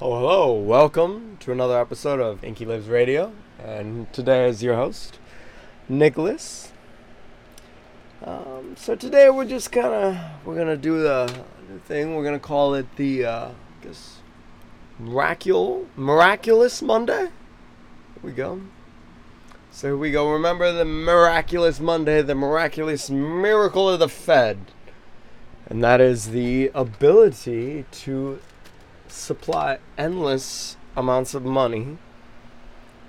Oh, hello. Welcome to another episode of Inky Lives Radio. And today is your host, Nicholas. Um, so today we're just kind of, we're to do the thing. We're to call it the, uh, I guess, miraculous, miraculous Monday. Here we go. So here we go. Remember the miraculous Monday, the miraculous miracle of the Fed. And that is the ability to supply endless amounts of money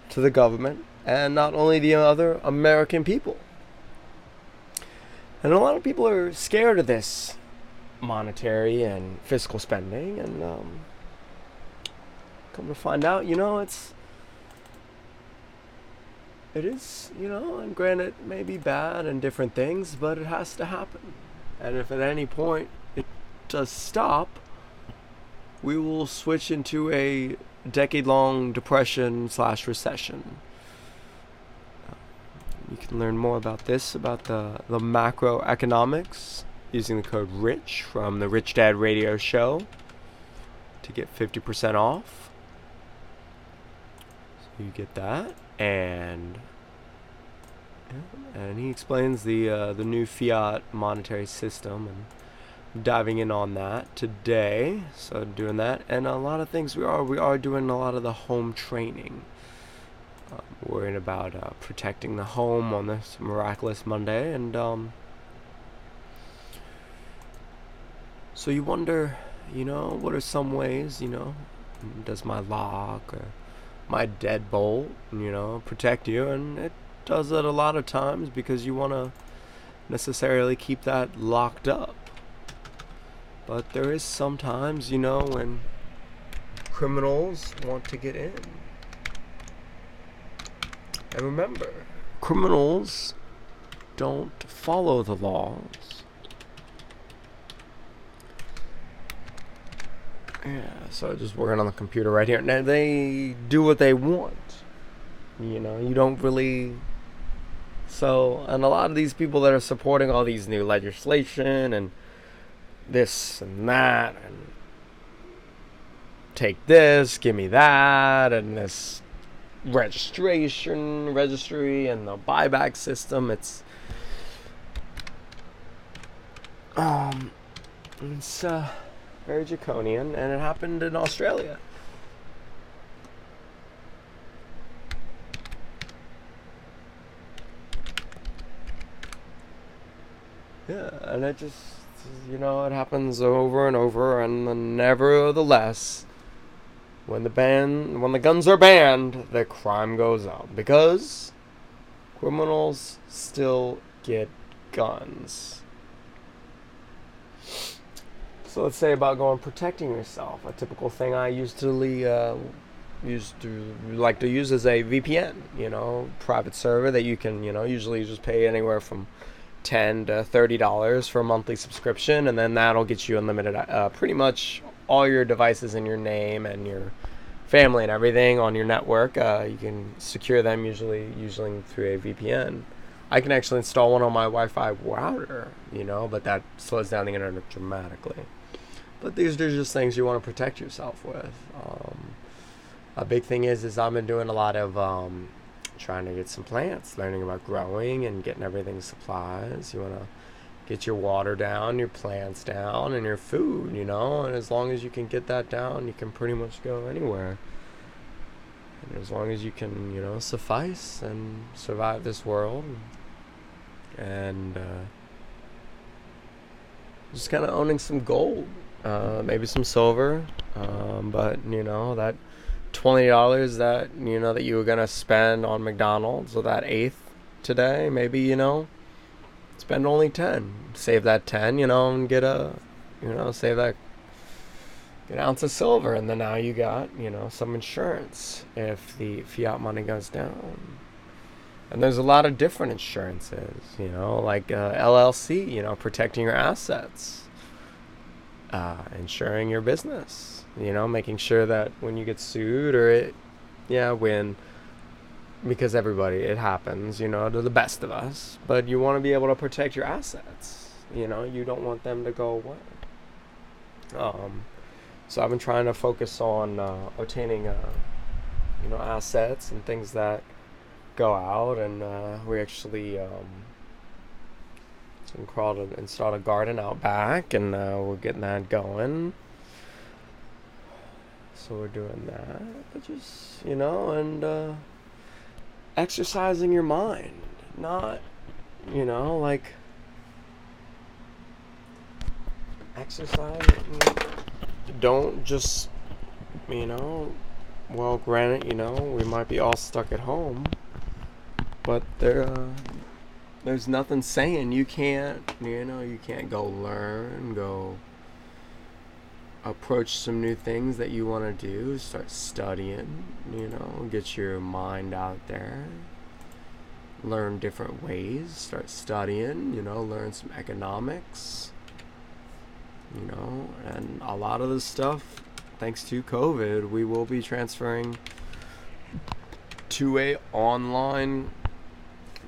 to the government and not only the other American people. And a lot of people are scared of this monetary and fiscal spending, and um, come to find out, you know, it's it is, you know, and granted, it may be bad and different things, but it has to happen. And if at any point it does stop, we will switch into a decade-long depression slash recession. You can learn more about this about the the macroeconomics using the code RICH from the Rich Dad Radio Show to get 50% off. So you get that and and he explains the uh, the new fiat monetary system and diving in on that today. So doing that and a lot of things we are we are doing a lot of the home training. Um, worrying about uh, protecting the home on this miraculous Monday and um, so you wonder, you know, what are some ways, you know, does my lock or my deadbolt, you know, protect you and it does it a lot of times because you want to necessarily keep that locked up. But there is sometimes, you know, when criminals want to get in. And remember, criminals don't follow the laws. Yeah, so just working on the computer right here. Now they do what they want. You know, you don't really so, and a lot of these people that are supporting all these new legislation and this and that and take this, give me that, and this registration registry and the buyback system. It's um, it's uh, very draconian, and it happened in Australia. Yeah, and I just, you know, it happens over and over, and nevertheless, when the ban, when the guns are banned, the crime goes up because criminals still get guns. So let's say about going protecting yourself. A typical thing I used to uh, used to like to use is a VPN. You know, private server that you can, you know, usually just pay anywhere from ten to thirty dollars for a monthly subscription, and then that'll get you unlimited, uh, pretty much all your devices in your name and your family and everything on your network. Uh, you can secure them usually usually through a VPN. I can actually install one on my Wi-Fi router, you know, but that slows down the internet dramatically. But these are just things you want to protect yourself with. Um, a big thing is is I've been doing a lot of um, trying to get some plants, learning about growing and getting everything supplies. You want to get your water down, your plants down, and your food, you know. And as long as you can get that down, you can pretty much go anywhere. And as long as you can, you know, suffice and survive this world, and uh, just kind of owning some gold, uh, maybe some silver, um, but you know that twenty dollars that you know that you were gonna spend on McDonald's or that eighth today, maybe you know, spend only ten. Save that ten, you know, and get a, you know, save that, get an ounce of silver, and then now you got you know some insurance if the fiat money goes down. And there's a lot of different insurances, you know, like uh, LLC, you know, protecting your assets, uh, insuring your business you know, making sure that when you get sued or it, yeah, when, because everybody, it happens, you know, to the best of us, but you want to be able to protect your assets. You know, you don't want them to go away. Um, So I've been trying to focus on uh, obtaining, uh, you know, assets and things that go out, and uh, we actually um, installed a, installed a garden out back, and uh, we're getting that going. So we're doing that, but just you know, and uh, exercising your mind, not you know like exercise. Don't just you know. Well, granted, you know we might be all stuck at home, but there uh, there's nothing saying you can't you know you can't go learn go approach some new things that you want to do start studying you know get your mind out there. Learn different ways start studying you know learn some economics you know and a lot of this stuff thanks to covid we will be transferring to a online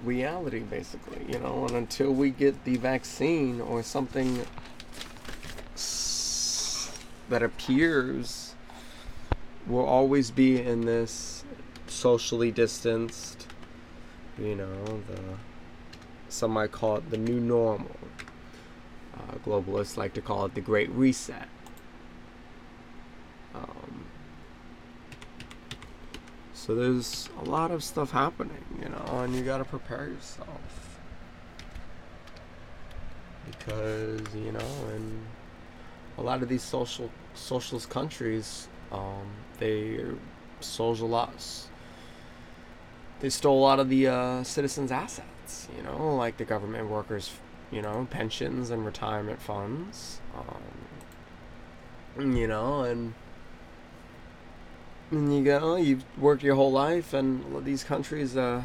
reality basically you know and until we get the vaccine or something that appears we'll always be in this socially distanced you know the some might call it the new normal uh, globalists like to call it the great reset um, so there's a lot of stuff happening, you know, and you got to prepare yourself. Because, you know, in a lot of these social socialist countries, um, they lots. They stole a lot of the uh, citizens' assets, you know, like the government workers, you know, pensions and retirement funds, um, you know, and and you go, you've worked your whole life, and these countries, uh,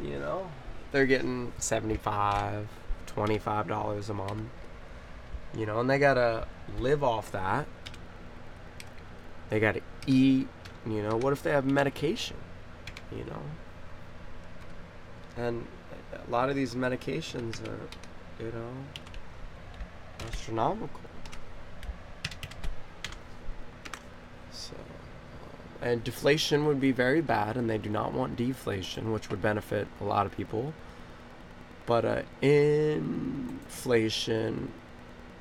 you know, they're getting 75 $25 a month, you know, and they gotta live off that. They gotta eat, you know, what if they have medication, you know? And a lot of these medications are, you know, astronomical. So, And deflation would be very bad, and they do not want deflation, which would benefit a lot of people. But uh, inflation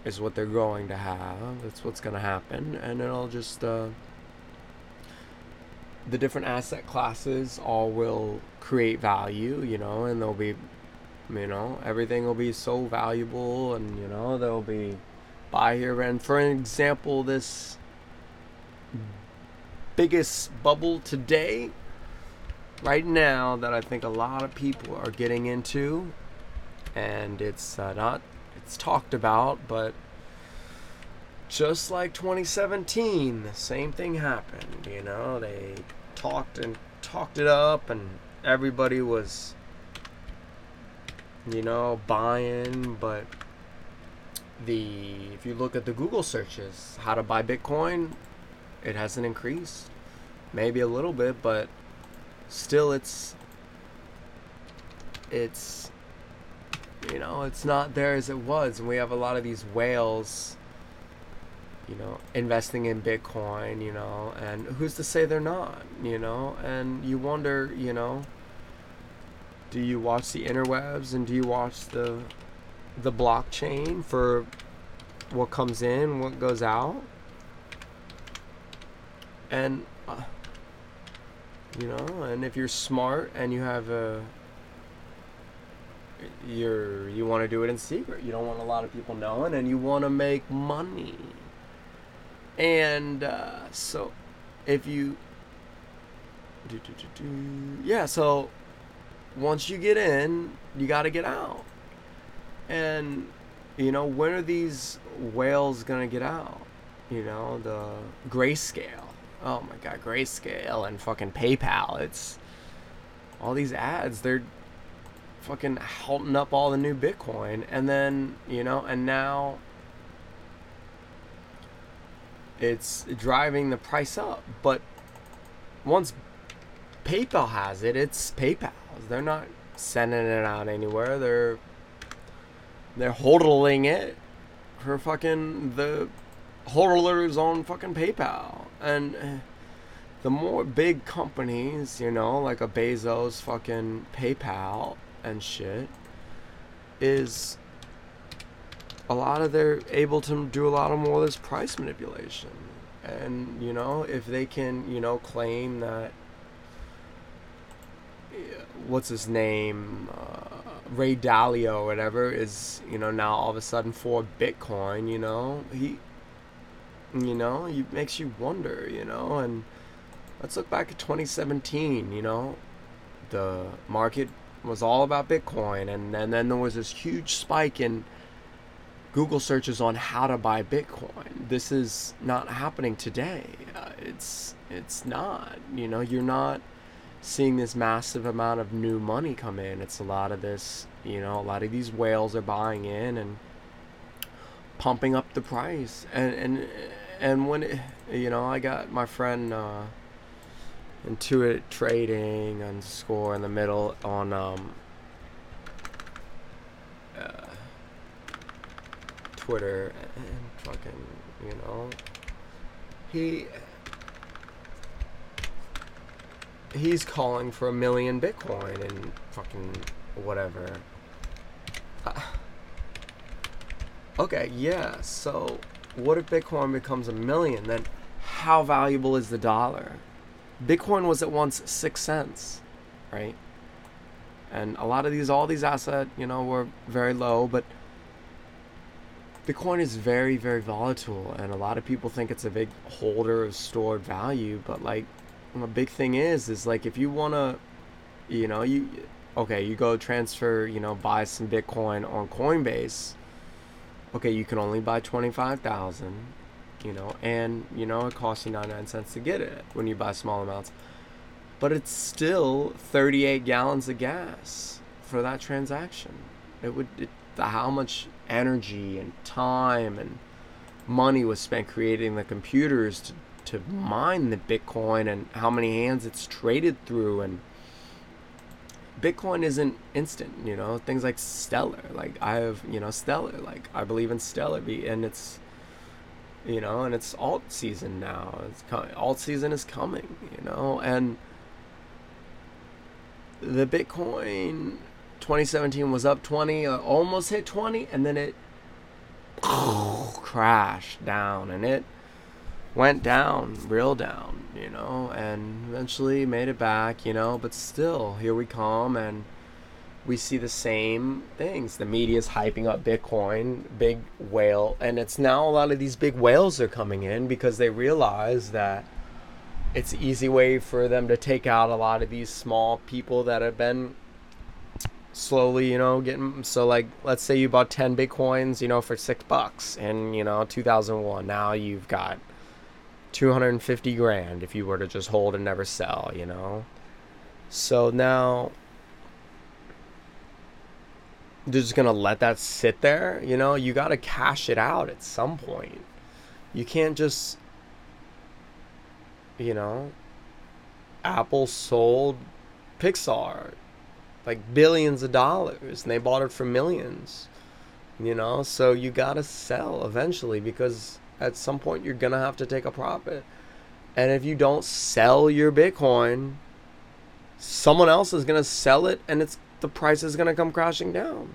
is what they're going to have. That's what's going to happen, and it'll just uh, the different asset classes all will create value, you know, and they'll be, you know, everything will be so valuable, and you know, there'll be buy here. And for example, this biggest bubble today, right now, that I think a lot of people are getting into, and it's uh, not, it's talked about, but just like 2017, the same thing happened. You know, they talked and talked it up, and everybody was, you know, buying, but the if you look at the Google searches, how to buy Bitcoin, it hasn't increased maybe a little bit, but still it's it's you know, it's not there as it was and we have a lot of these whales you know, investing in Bitcoin, you know, and who's to say they're not, you know? And you wonder, you know, do you watch the interwebs and do you watch the the blockchain for what comes in, what goes out? And uh, you know and if you're smart and you have a you're you want to do it in secret you don't want a lot of people knowing and you want to make money and uh, so if you do, do, do, do, yeah so once you get in you got to get out and you know when are these whales gonna get out you know the grayscale oh my god, Grayscale and fucking PayPal. It's all these ads. They're fucking halting up all the new Bitcoin, and then you know, and now it's driving the price up. But once PayPal has it, it's PayPal. They're not sending it out anywhere. They're they're hodling it for fucking the holders on fucking PayPal. And uh, the more big companies, you know, like a Bezos fucking PayPal and shit, is a lot of they're able to do a lot of more of this price manipulation. And, you know, if they can, you know, claim that what's his name, uh, Ray Dalio or whatever is, you know, now all of a sudden for Bitcoin, you know, he, you know, it makes you wonder, you know, and let's look back at 2017, you know, the market was all about Bitcoin, and, and then there was this huge spike in Google searches on how to buy Bitcoin. This is not happening today. Uh, it's it's not. You know, you're not seeing this massive amount of new money come in. It's a lot of this. You know, a lot of these whales are buying in and pumping up the price. And and and when it, you know, I got my friend. Uh, Intuit Trading underscore in the middle on um, uh, Twitter and fucking, you know, he he's calling for a million Bitcoin and fucking whatever. Uh, okay, yeah. So, what if Bitcoin becomes a million? Then, how valuable is the dollar? Bitcoin was at once six cents, right? And a lot of these, all these assets, you know, were very low, but Bitcoin is very, very volatile, and a lot of people think it's a big holder of stored value. But like, the big thing is, is like if you wanna, you know, you okay, you go transfer, you know, buy some Bitcoin on Coinbase. Okay, you can only buy twenty five thousand you know, and you know it costs you 99 cents to get it when you buy small amounts. But it's still 38 gallons of gas for that transaction. It would it, how much energy and time and money was spent creating the computers to to mine the Bitcoin and how many hands it's traded through and Bitcoin isn't instant, you know. Things like Stellar, like I have, you know, Stellar, like I believe in Stellar, and it's you know, and it's alt season now. It's alt season is coming, you know, and the Bitcoin 2017 was up 20, uh, almost hit 20, and then it crashed down, and it went down, real down, you know, and eventually made it back, you know, but still, here we come, and we see the same things. The media is hyping up Bitcoin, big whale, and it's now a lot of these big whales are coming in because they realize that it's an easy way for them to take out a lot of these small people that have been slowly, you know, getting so like let's say you bought 10 bitcoins, you know, for 6 bucks in, you know, 2001. Now you've got 250 grand if you were to just hold and never sell, you know. So now they're just gonna let that sit there. You know, you gotta cash it out at some point. You can't just, you know, Apple sold Pixar like billions of dollars and they bought it for millions. You know, so you gotta sell eventually because at some point you're gonna have to take a profit. And if you don't sell your Bitcoin, someone else is gonna sell it and it's the price is going to come crashing down.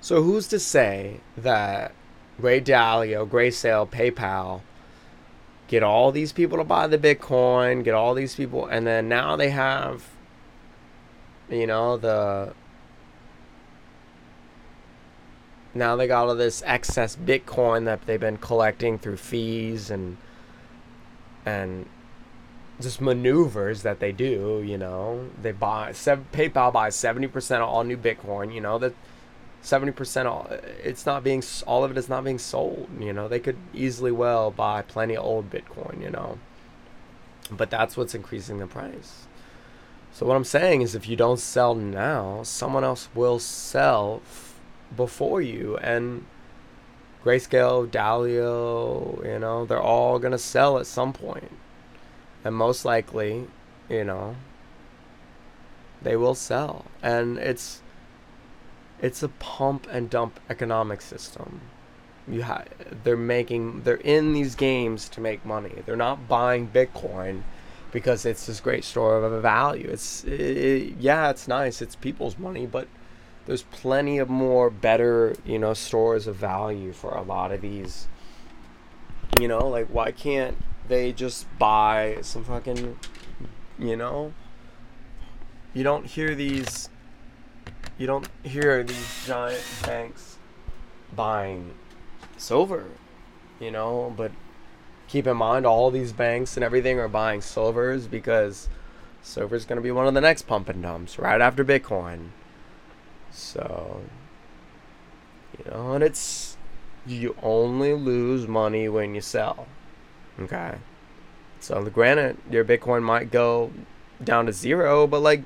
So who's to say that Ray Dalio, Grayscale, PayPal get all these people to buy the Bitcoin, get all these people, and then now they have, you know, the now they got all this excess Bitcoin that they've been collecting through fees and and just maneuvers that they do. You know, they buy seven, PayPal buys seventy percent of all new Bitcoin. You know that seventy percent all it's not being all of it is not being sold. You know, they could easily well buy plenty of old Bitcoin. You know, but that's what's increasing the price. So what I'm saying is, if you don't sell now, someone else will sell f- before you, and Grayscale, Dalio, you know, they're all gonna sell at some point and most likely, you know, they will sell. And it's it's a pump and dump economic system. You ha- they're making they're in these games to make money. They're not buying Bitcoin because it's this great store of value. It's it, it, yeah, it's nice. It's people's money, but there's plenty of more better, you know, stores of value for a lot of these. You know, like why can't they just buy some fucking, you know? You don't hear these. You don't hear these giant banks buying silver, you know, but keep in mind all these banks and everything are buying silvers because silver's going to be one of the next pump and dumps right after Bitcoin. So, you know, and it's you only lose money when you sell. Okay. So, granted, your Bitcoin might go down to zero, but like,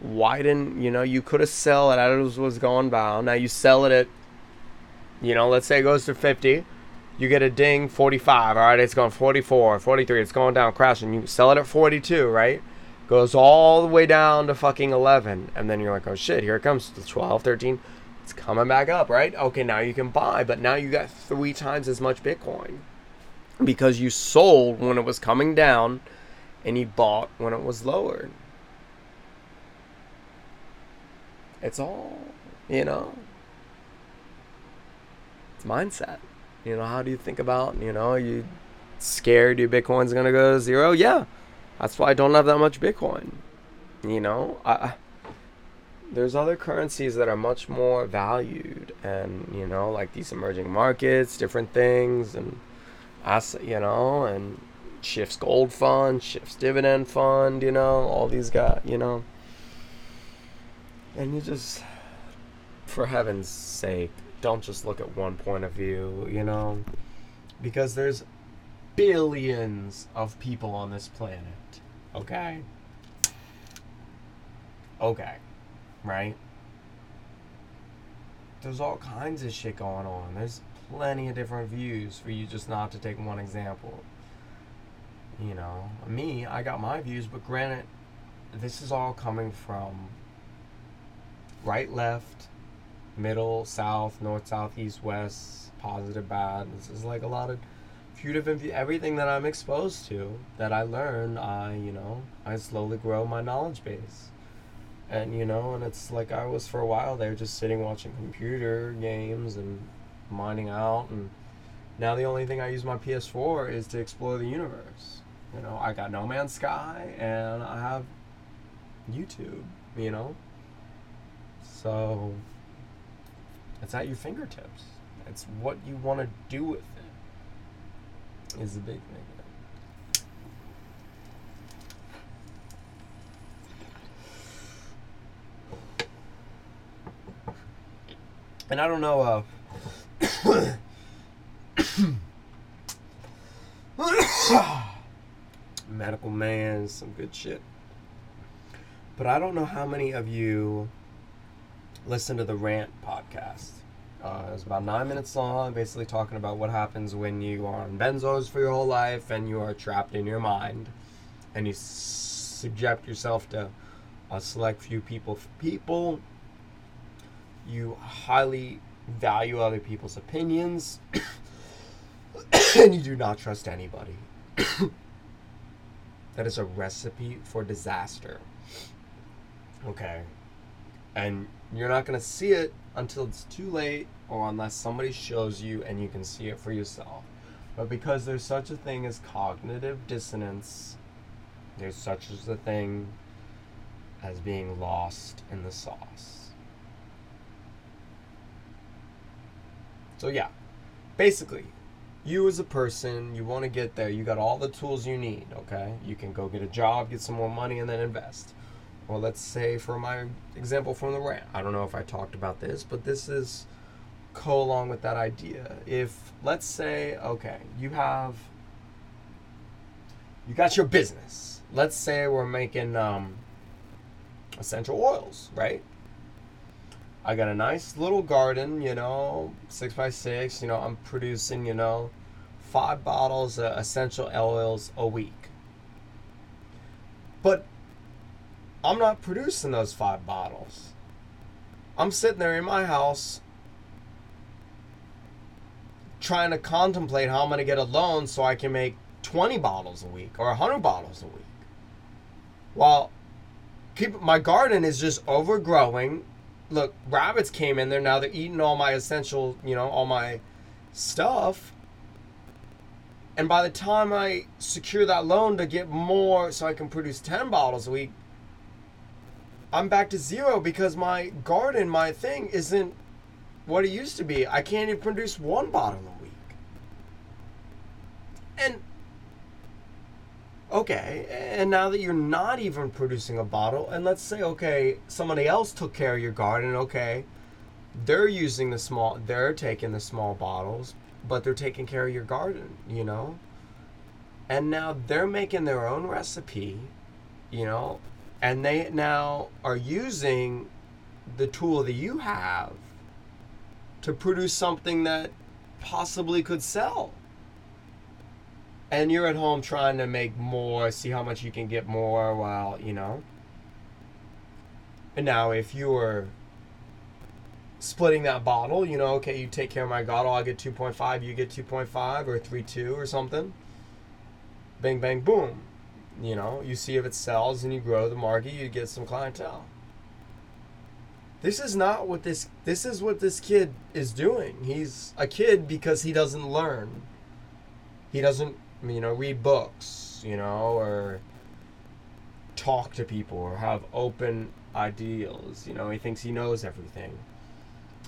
why didn't you know you could have sell it as was going down? Now you sell it at, you know, let's say it goes to fifty, you get a ding 45. All right, it's going 44, 43. It's going down, crashing. You sell it at 42, right? goes all the way down to fucking 11 and then you're like oh shit here it comes to 12 13 it's coming back up right okay now you can buy but now you got three times as much bitcoin because you sold when it was coming down and you bought when it was lowered. It's all you know it's mindset. You know how do you think about you know you scared your bitcoin's gonna go to zero? Yeah that's why I don't have that much Bitcoin. You know, I, there's other currencies that are much more valued, and you know, like these emerging markets, different things, and asset, you know, and Schiff's Gold Fund, Schiff's Dividend Fund, you know, all these guys, you know, and you just, for heaven's sake, don't just look at one point of view, you know, because there's billions of people on this planet Okay. Okay. Right? There's all kinds of shit going on. There's plenty of different views for you just not to take one example. You know, me, I got my views, but granted, this is all coming from right, left, middle, south, north, south, east, west, positive, bad. This is like a lot of few different everything that I'm exposed to that I learn I you know I slowly grow my knowledge base and you know and it's like I was for a while there just sitting watching computer games and mining out and now the only thing I use my PS4 is to explore the universe. You know I got No Man's Sky and I have YouTube you know? So it's at your fingertips. It's what you want to do with it is the big thing. And I don't know, uh, medical man, some good shit. But I don't know how many of you listen to the Rant podcast. Uh, it was about nine minutes long, basically talking about what happens when you are on benzos for your whole life and you are trapped in your mind, and you subject yourself to a select few people. People, you highly value other people's opinions, and you do not trust anybody. that is a recipe for disaster. Okay, and you're not going to see it until it's too late or unless somebody shows you and you can see it for yourself. But because there's such a thing as cognitive dissonance, there's such a thing as being lost in the sauce. So, yeah, basically, you as a person, you want to get there, you got all the tools you need, okay? You can go get a job, get some more money, and then invest well, let's say for my example from the rant, I don't know if I talked about this, but this is co along with that idea. If let's say, okay, you have you got your business. Let's say we're making um, essential oils, right? I got a nice little garden, you know, six by six. You know, I'm producing, you know, five bottles of essential oils a week. But I'm not producing those five bottles. I'm sitting there in my house trying to contemplate how I'm going to get a loan so I can make 20 bottles a week or 100 bottles a week. While keep my garden is just overgrowing. Look, rabbits came in there now they're eating all my essential, you know, all my stuff. And by the time I secure that loan to get more so I can produce 10 bottles a week, I'm back to zero because my garden, my thing isn't what it used to be. I can't even produce one bottle a week. And okay, and now that you're not even producing a bottle, and let's say okay, somebody else took care of your garden, okay, they're using the small, they're taking the small bottles, but they're taking care of your garden, you know? And now they're making their own recipe, you know, and they now are using the tool that you have to produce something that possibly could sell. And you're at home trying to make more, see how much you can get more while, you know. And now, if you were splitting that bottle, you know, okay, you take care of my bottle, oh, I get 2.5, you get 2.5 or 3.2 or something. Bang, bang, boom. You know, you see if it sells and you grow the market, you get some clientele. This is not what this this is what this kid is doing. He's a kid because he doesn't learn. He doesn't, you know, read books, you know, or talk to people or have open ideals. You know, he thinks he knows everything.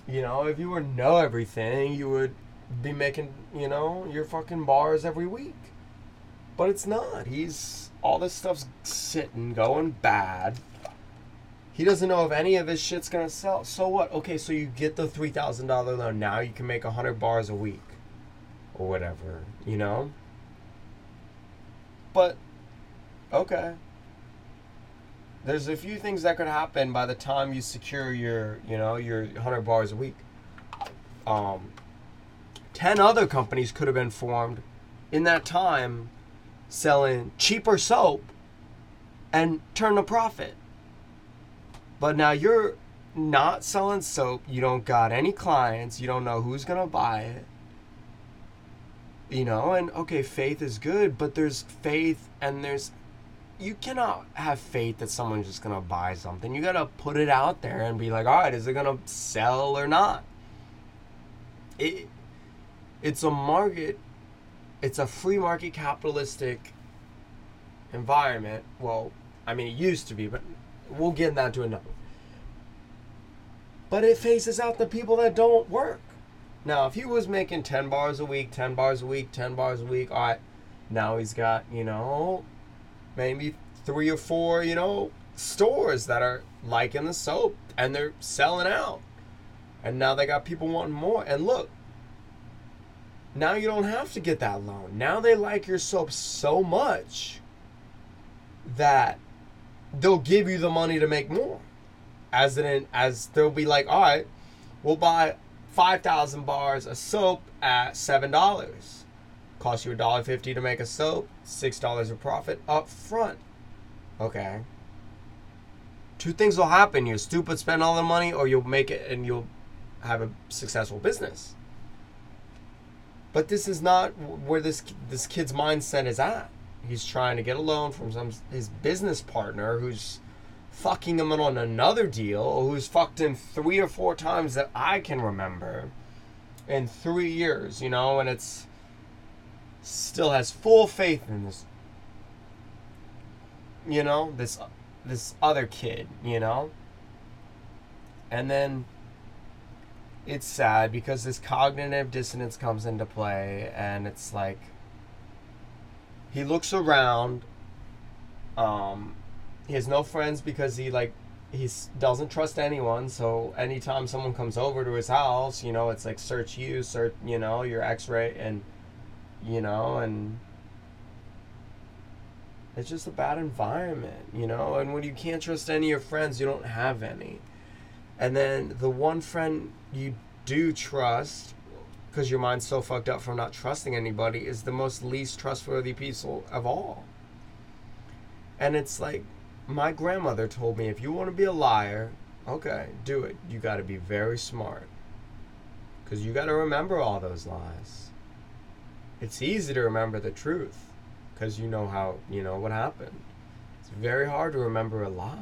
You know, if you were know everything, you would be making, you know, your fucking bars every week. But it's not. He's all this stuff's sitting, going bad. He doesn't know if any of his shit's gonna sell. So what? Okay, so you get the three thousand dollar loan. Now you can make a hundred bars a week, or whatever. You know. But okay. There's a few things that could happen by the time you secure your, you know, your hundred bars a week. Um, ten other companies could have been formed in that time, selling cheaper soap, and turn a profit. But now you're not selling soap. You don't got any clients. You don't know who's gonna buy it. You know, and okay, faith is good, but there's faith and there's you cannot have faith that someone's just gonna buy something. You gotta put it out there and be like, all right, is it gonna sell or not? It it's a market. It's a free market capitalistic environment. Well, I mean, it used to be, but we'll get that to another. But it faces out the people that don't work. Now, if he was making 10 bars a week, 10 bars a week, 10 bars a week, all right, now he's got, you know, maybe three or four, you know, stores that are liking the soap and they're selling out. And now they got people wanting more. And look, now you don't have to get that loan. Now they like your soap so much that they'll give you the money to make more. As in, as they'll be like, all right, we'll buy five thousand bars of soap at seven dollars. Cost you a dollar fifty to make a soap, six dollars of profit up front. Okay. Two things will happen: you're stupid, spend all the money, or you'll make it and you'll have a successful business. But this is not where this this kid's mindset is at. He's trying to get a loan from some his business partner who's fucking him on another deal, who's fucked him three or four times that I can remember in three years, you know, and it's still has full faith in this, you know, this this other kid, you know, and then it's sad because this cognitive dissonance comes into play, and it's like he looks around, um, he has no friends because he like he doesn't trust anyone. So anytime someone comes over to his house, you know, it's like search you, search you know your X-ray, and you know, and it's just a bad environment, you know. And when you can't trust any of your friends, you don't have any. And then the one friend you do trust, because your mind's so fucked up from not trusting anybody, is the most least trustworthy piece of all. And it's like my grandmother told me if you want to be a liar, okay, do it. You got to be very smart. because you got to remember all those lies. It's easy to remember the truth because you know how, you know, what happened. It's very hard to remember a lie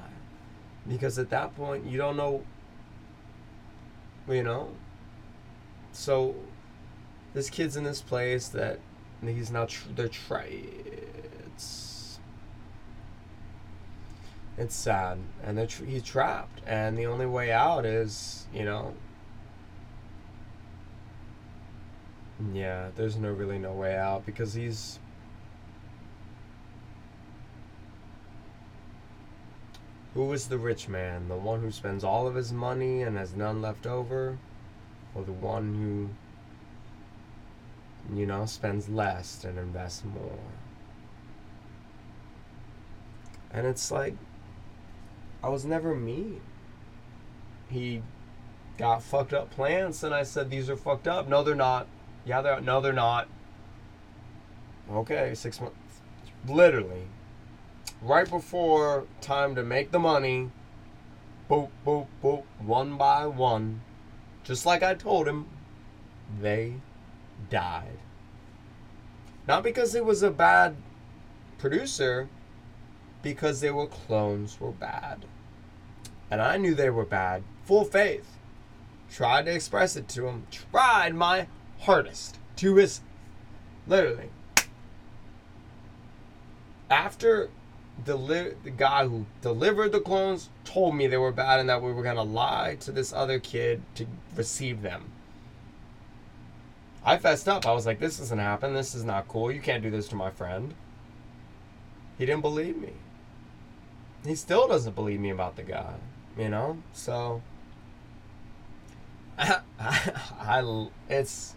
because at that point you don't know, you know. So this kid's in this place that he's not, tr- they're trying it's sad, and tr- he's trapped, and the only way out is, you know. Yeah, there's no really no way out because he's. Who is the rich man? The one who spends all of his money and has none left over? Or the one who, you know, spends less and invests more? And it's like, I was never mean. He got fucked up plants, and I said, These are fucked up. No, they're not. Yeah, they're no, they're not. Okay, six months. Literally, right before time to make the money, boop, boop, boop, one by one, just like I told him, they died. Not because it was a bad producer, because they were clones were bad. And I knew they were bad. Full faith. Tried to express it to him. Tried my hardest to his. Literally. After the, li- the guy who delivered the clones told me they were bad and that we were going to lie to this other kid to receive them. I fessed up. I was like, this doesn't happen. This is not cool. You can't do this to my friend. He didn't believe me he still doesn't believe me about the guy, you know? So I, I it's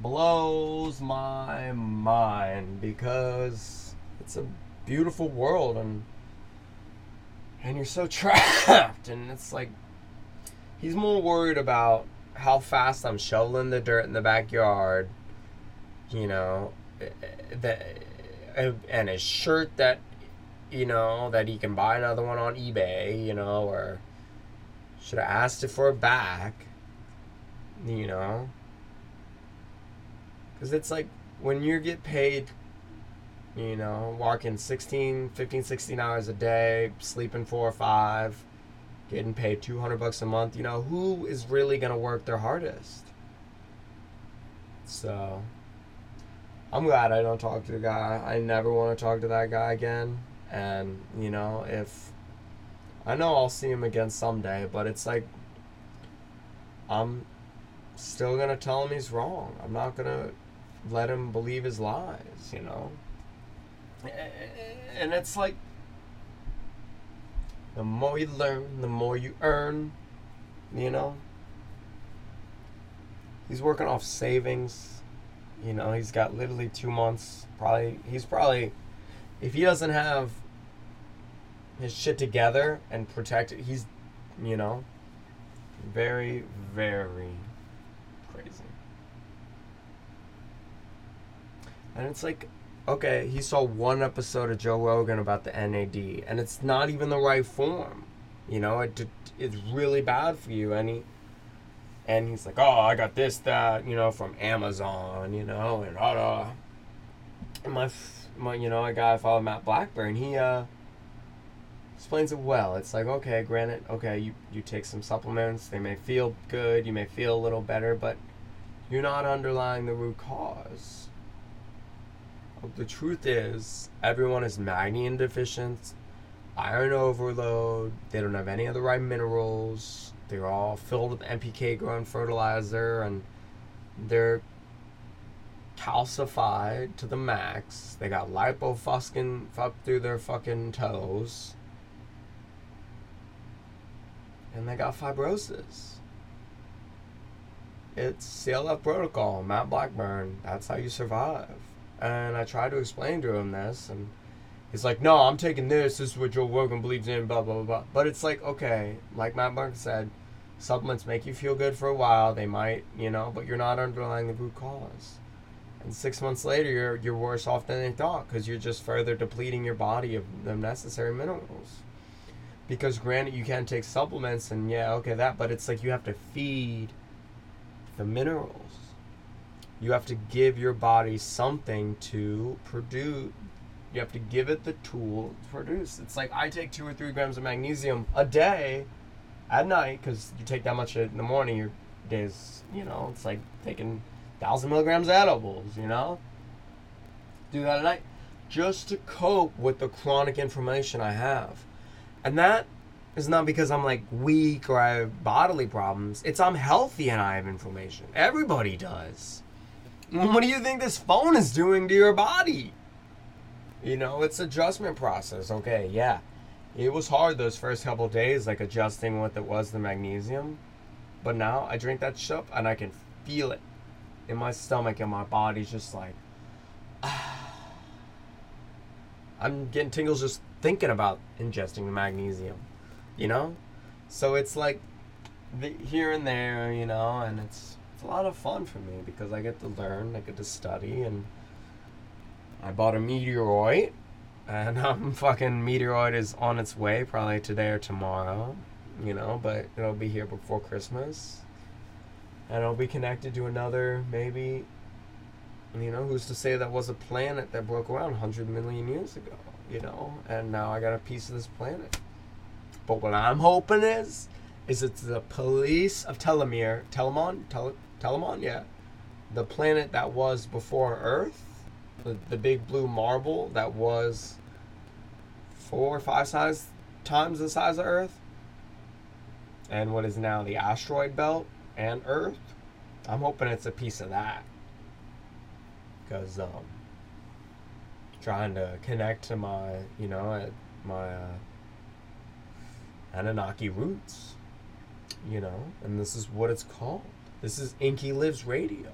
blows my mind because it's a beautiful world and and you're so trapped and it's like he's more worried about how fast I'm shoveling the dirt in the backyard, you know, eh, eh, that and his shirt that you know, that he can buy another one on eBay, you know, or should have asked it for it back, you know. Because it's like when you get paid, you know, working 16, 15, 16 hours a day, sleeping four or five, getting paid 200 bucks a month, you know, who is really going to work their hardest? So, I'm glad I don't talk to the guy. I never want to talk to that guy again. And, you know, if I know I'll see him again someday, but it's like I'm still to tell him he's wrong. I'm not to let him believe his lies, you know? And it's like the more you learn, the more you earn, you know? He's working off savings. You know, he's got literally two months. Probably, he's probably, if he doesn't have his shit together and protect it. He's, you know, very, very crazy. And it's like, okay, he saw one episode of Joe Rogan about the NAD, and it's not even the right form. You know, it, it's really bad for you. And he, and he's like, oh, I got this, that, you know, from Amazon, you know, and da da. My, my, you know, a guy I follow, Matt Blackburn, he, uh, explains it well. It's like, okay, granted, okay, you, you take some supplements, they may feel good, you may feel a little better, but you're not underlying the root cause. The truth is, everyone is magnesium deficient, iron overload, they don't have any of the right minerals, they're all filled with NPK grown fertilizer, and they're calcified to the max. They got lipofuscin up through their fucking toes and they got fibrosis. It's CLF protocol, Matt Blackburn. That's how you survive. And I tried to explain to him this, and he's like, "No, I'm taking this. This is what Joe Rogan believes in." Blah blah blah. blah. But it's like, okay, like Matt Blackburn said, supplements make you feel good for a while. They might, you know, but you're not underlying the root cause. And six months later, you're you're worse off than they thought because you're just further depleting your body of the necessary minerals because granted you can take supplements and yeah okay that but it's like you have to feed the minerals. You have to give your body something to produce. You have to give it the tool to produce. It's like I take two or three grams of magnesium a day at night because you take that much in the morning, your days, you know, it's like taking thousand milligrams of edibles, you know? Do that at night just to cope with the chronic inflammation I have. And that is not because I'm like weak or I have bodily problems. It's I'm healthy and I have inflammation. Everybody does. What do you think this phone is doing to your body? You know, it's adjustment process. Okay, yeah. It was hard those first couple days, like adjusting what it was the magnesium. But now I drink that stuff and I can feel it in my stomach and my body's just like I'm getting tingles just thinking about ingesting the magnesium, you know? So it's like the, here and there, you know, and it's it's a lot of fun for me because I get to learn, I get to study, and I bought a meteoroid, and um, fucking meteoroid is on its way probably today or tomorrow, you know, but it'll be here before Christmas, and it'll be connected to another maybe you know, who's to say that was a planet that broke around 100 million years ago, you know? And now I got a piece of this planet. But what I'm hoping is, is it's the police of Telemere, Telemon, Tele, Telemon, yeah. The planet that was before Earth, the, the big blue marble that was four or five size times the size of Earth, and what is now the asteroid belt and Earth. I'm hoping it's a piece of that because um, trying to connect to my, you know, my uh, Anunnaki roots, you know, and this is what it's called. This is Inky Lives Radio.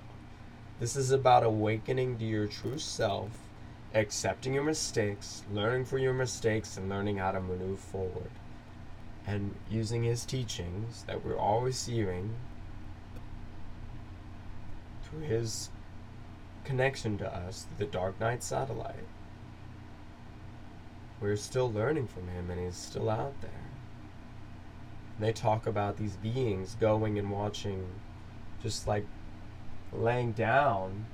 This is about awakening to your true self, accepting your mistakes, learning from your mistakes, and learning how to move forward. And using his teachings that we're all receiving through his connection to us, the Dark Knight satellite. We're still learning from him, and he's still out there. And they talk about these beings going and watching, just like laying down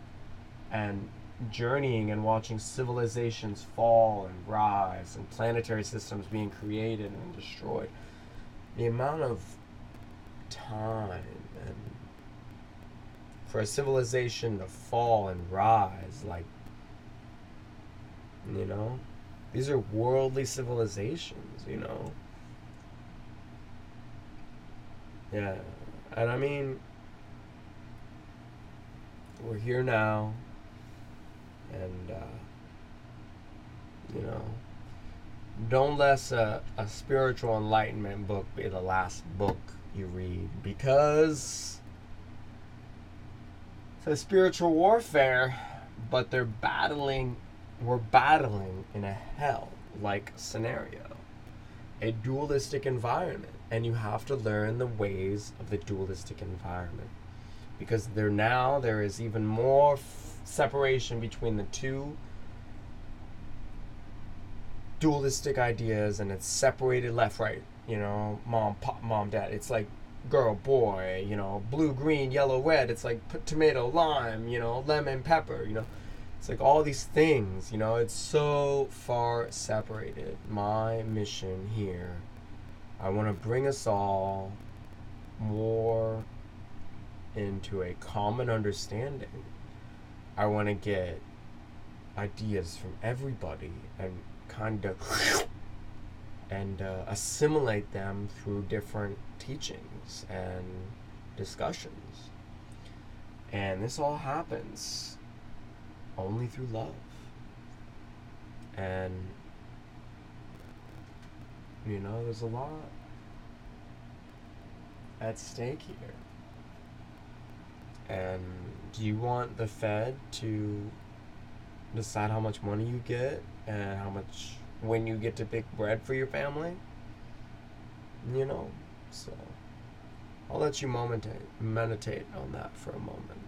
and journeying and watching civilizations fall and rise and planetary systems being created and destroyed. The amount of time and for a civilization to fall and rise, like, you know, these are worldly civilizations, you know. Yeah, and I mean, we're here now, and, uh, you know, don't let a, a spiritual enlightenment book be the last book you read because it's a spiritual warfare, but they're battling, we're battling in a hell like scenario, a dualistic environment. And you have to learn the ways of the dualistic environment. Because there now, there is even more f- separation between the two dualistic ideas, and it's separated left, right, you know, mom, pop, mom, dad. It's like girl, boy, you know, blue, green, yellow, red. It's like tomato, lime, you know, lemon, pepper, you know. It's like all these things, you know, it's so far separated. My mission here, I want to bring us all more into a common understanding. I want to get ideas from everybody and kind of and uh, assimilate them through different teachings and discussions. And this all happens only through love. And, you know, there's a lot at stake here. And do you want the Fed to decide how much money you get and how much when you get to pick bread for your family. You know, so I'll let you momentate, meditate on that for a moment.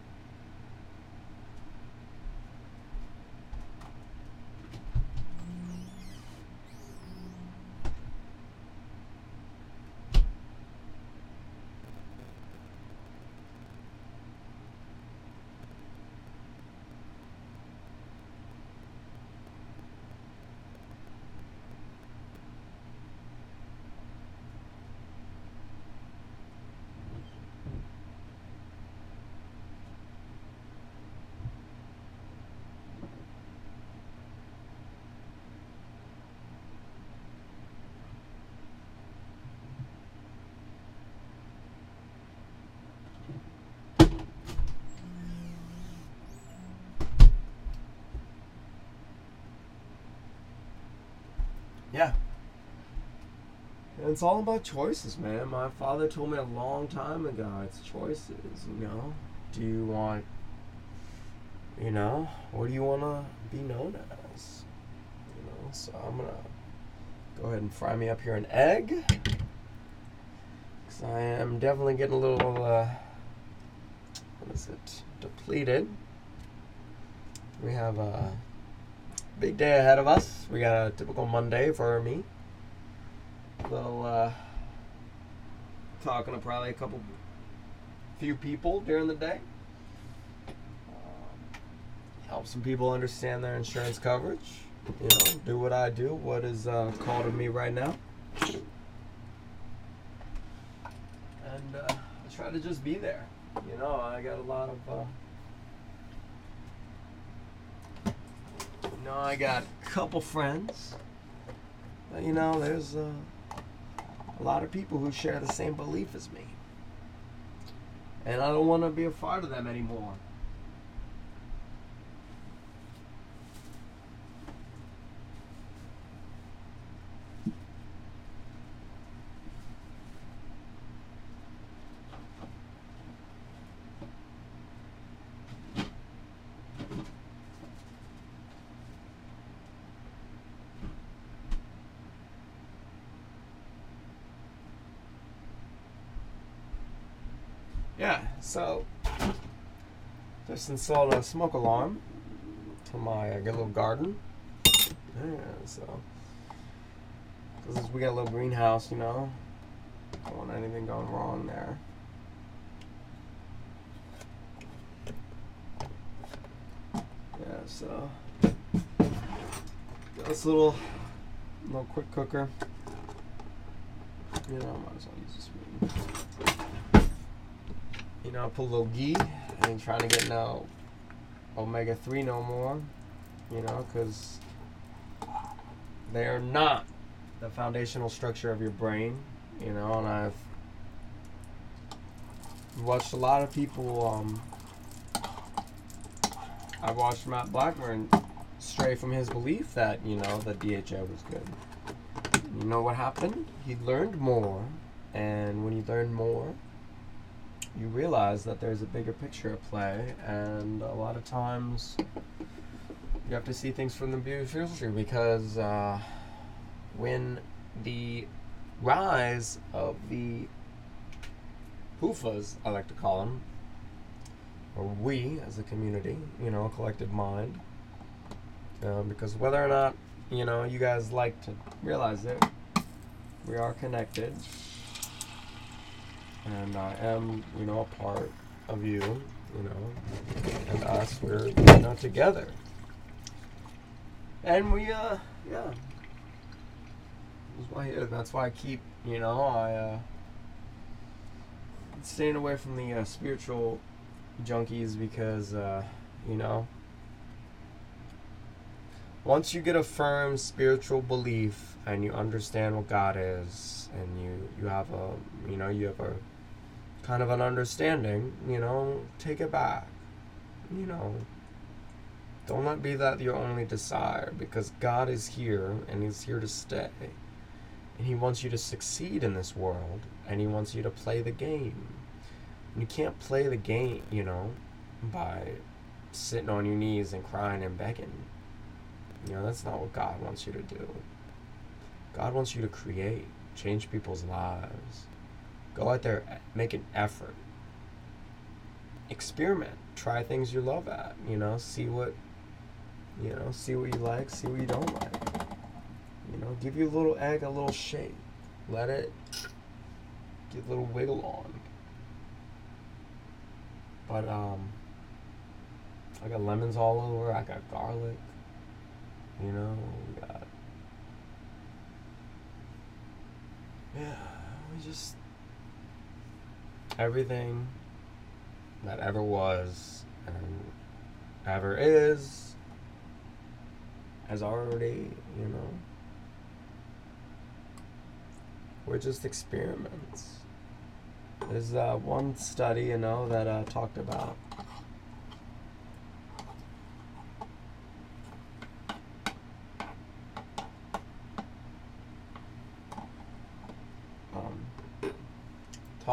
Yeah. And it's all about choices, man. My father told me a long time ago it's choices, you know. Do you want, you know, what do you want to be known as? You know, so I'm going to go ahead and fry me up here an egg. Because I am definitely getting a little, uh, what is it, depleted. We have a big day ahead of us. We got a typical Monday for me A little uh, talking to probably a couple, few people during the day. Um, help some people understand their insurance coverage. You know, do what I do. What is uh, called of me right now. And uh, I try to just be there. You know, I got a lot of. Uh, know, I got a couple friends. But, you know, there's. Uh, a lot of people who share the same belief as me. And I don't want to be a part of them anymore. Yeah, so just installed a smoke alarm to my uh, little garden. Yeah, so because we got a little greenhouse, you know, don't want anything going wrong there. Yeah, so this little little quick cooker. You know, might as well use this spoon you know, I put a little ghee. I ain't trying to get no omega 3 no more, you know, because they are not the foundational structure of your brain, you know, and I've watched a lot of people, um, I watched Matt Blackburn stray from his belief that, you know, that DHA was good. You know what happened? He learned more, and when he learned more, you realize that there's a bigger picture at play, and a lot of times you have to see things from the bigger future because uh, when the rise of the hoofas, I like to call them, or we as a community, you know, a collective mind, um, because whether or not you know you guys like to realize it, we are connected and I am, you know, a part of you, you know, and us. We're, you know, together, and we, uh, yeah. That's why, that's why I keep, you know, I, uh, staying away from the uh, spiritual junkies because, uh, you know, once you get a firm spiritual belief and you understand what God is and you you have a you know you have a kind of an understanding, you know, take it back. You know, don't let be that your only desire because God is here and He's here to stay. And He wants you to succeed in this world and He wants you to play the game. And you can't play the game, you know, by sitting on your knees and crying and begging. You know, that's not what God wants you to do. God wants you to create, change people's lives. Go out there, make an effort. Experiment. Try things you love at. You know, see what you know, see what you like, see what you don't like. You know, give your little egg a little shake. Let it get a little wiggle on. But um I got lemons all over, I got garlic. You know, we got Yeah, we just everything that ever was and ever is has already, you know, we're just experiments. There's uh, one study, you know, that uh, talked about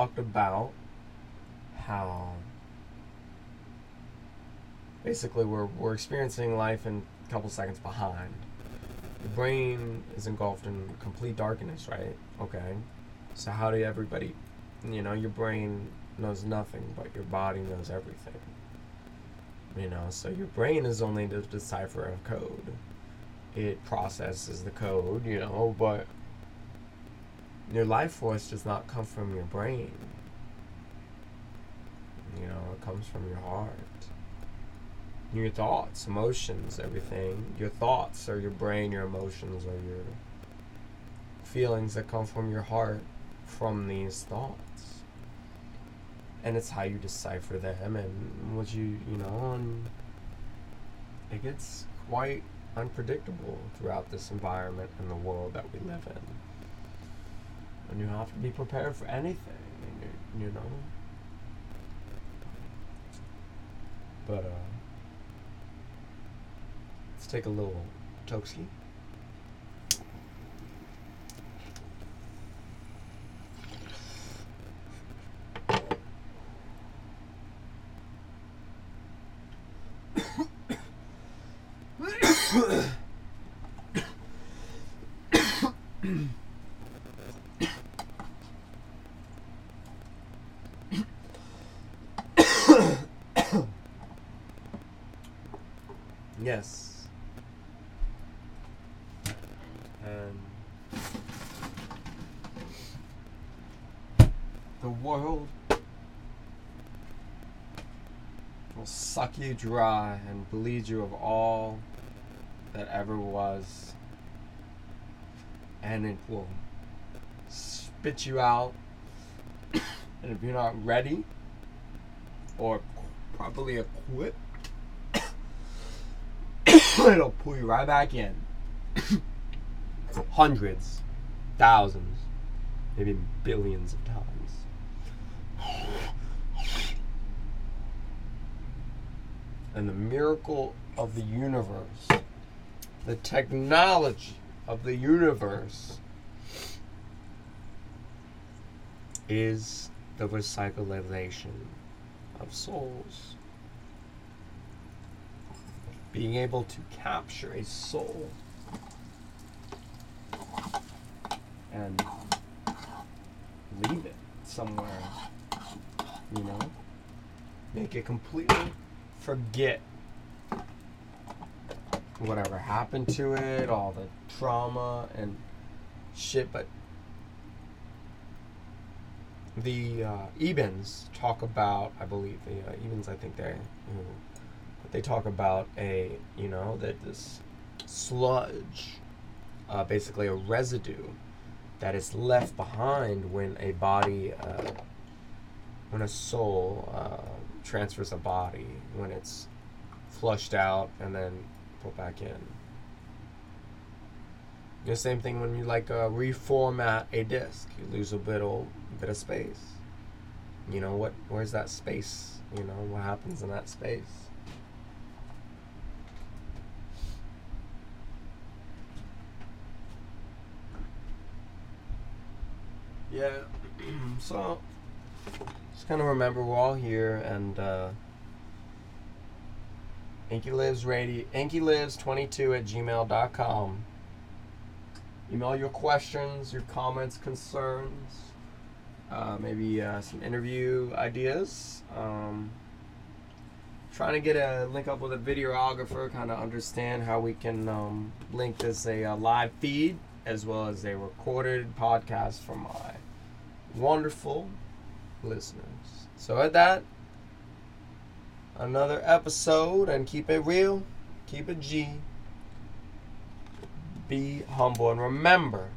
talked about how basically we're, we're experiencing life in a couple seconds behind. The brain is engulfed in complete darkness, right? Okay. So how do everybody, you know, your brain knows nothing, but your body knows everything. You know, so your brain is only the decipher of code. It processes the code, you know, but your life force does not come from your brain. You know, it comes from your heart. Your thoughts, emotions, everything. Your thoughts are your brain, your emotions are your feelings that come from your heart from these thoughts. And it's how you decipher them and what you, you know, and it gets quite unpredictable throughout this environment and the world that we live in. And you have to be prepared for anything, you know. But uh, let's take a little Toksky. yes. And the world will suck you dry and bleed you of all that ever was. And it will spit you out. and if you're not ready or properly equipped, it'll pull you right back in. Hundreds, thousands, maybe billions of times. And the miracle of the universe, the technology of the universe, is the recyclization of souls. Being able to capture a soul and leave it somewhere, you know? Make it completely forget whatever happened to it, all the trauma and shit, but the uh, Ebens talk about, I believe the uh, Ebens, I think they, you know, they talk about a, you know, that this sludge, uh, basically a residue that is left behind when a body, uh, when a soul uh, transfers a body, when it's flushed out and then put back in. The same thing when you like uh, reformat a disk, you lose a bit of bit of space. You know what? Where's that space? You know what happens in that space? Yeah. so kind of remember we're all here and. Uh, Inky Lives Radio, Inky Lives 22 at gmail.com. Email your questions, your comments, concerns, uh, maybe uh, some interview ideas. Um, trying to get a link up with a videographer, kind of understand how we can um, link this a, a live feed as well as a recorded podcast for my wonderful listeners. So, at that, another episode and keep it real, keep it G. Be humble and remember,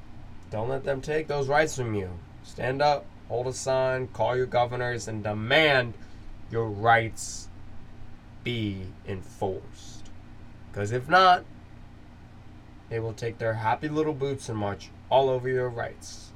don't let them take those rights from you. Stand up, hold a sign, call your governors, and demand your rights be enforced. Because if not, they will take their happy little boots and march all over your rights.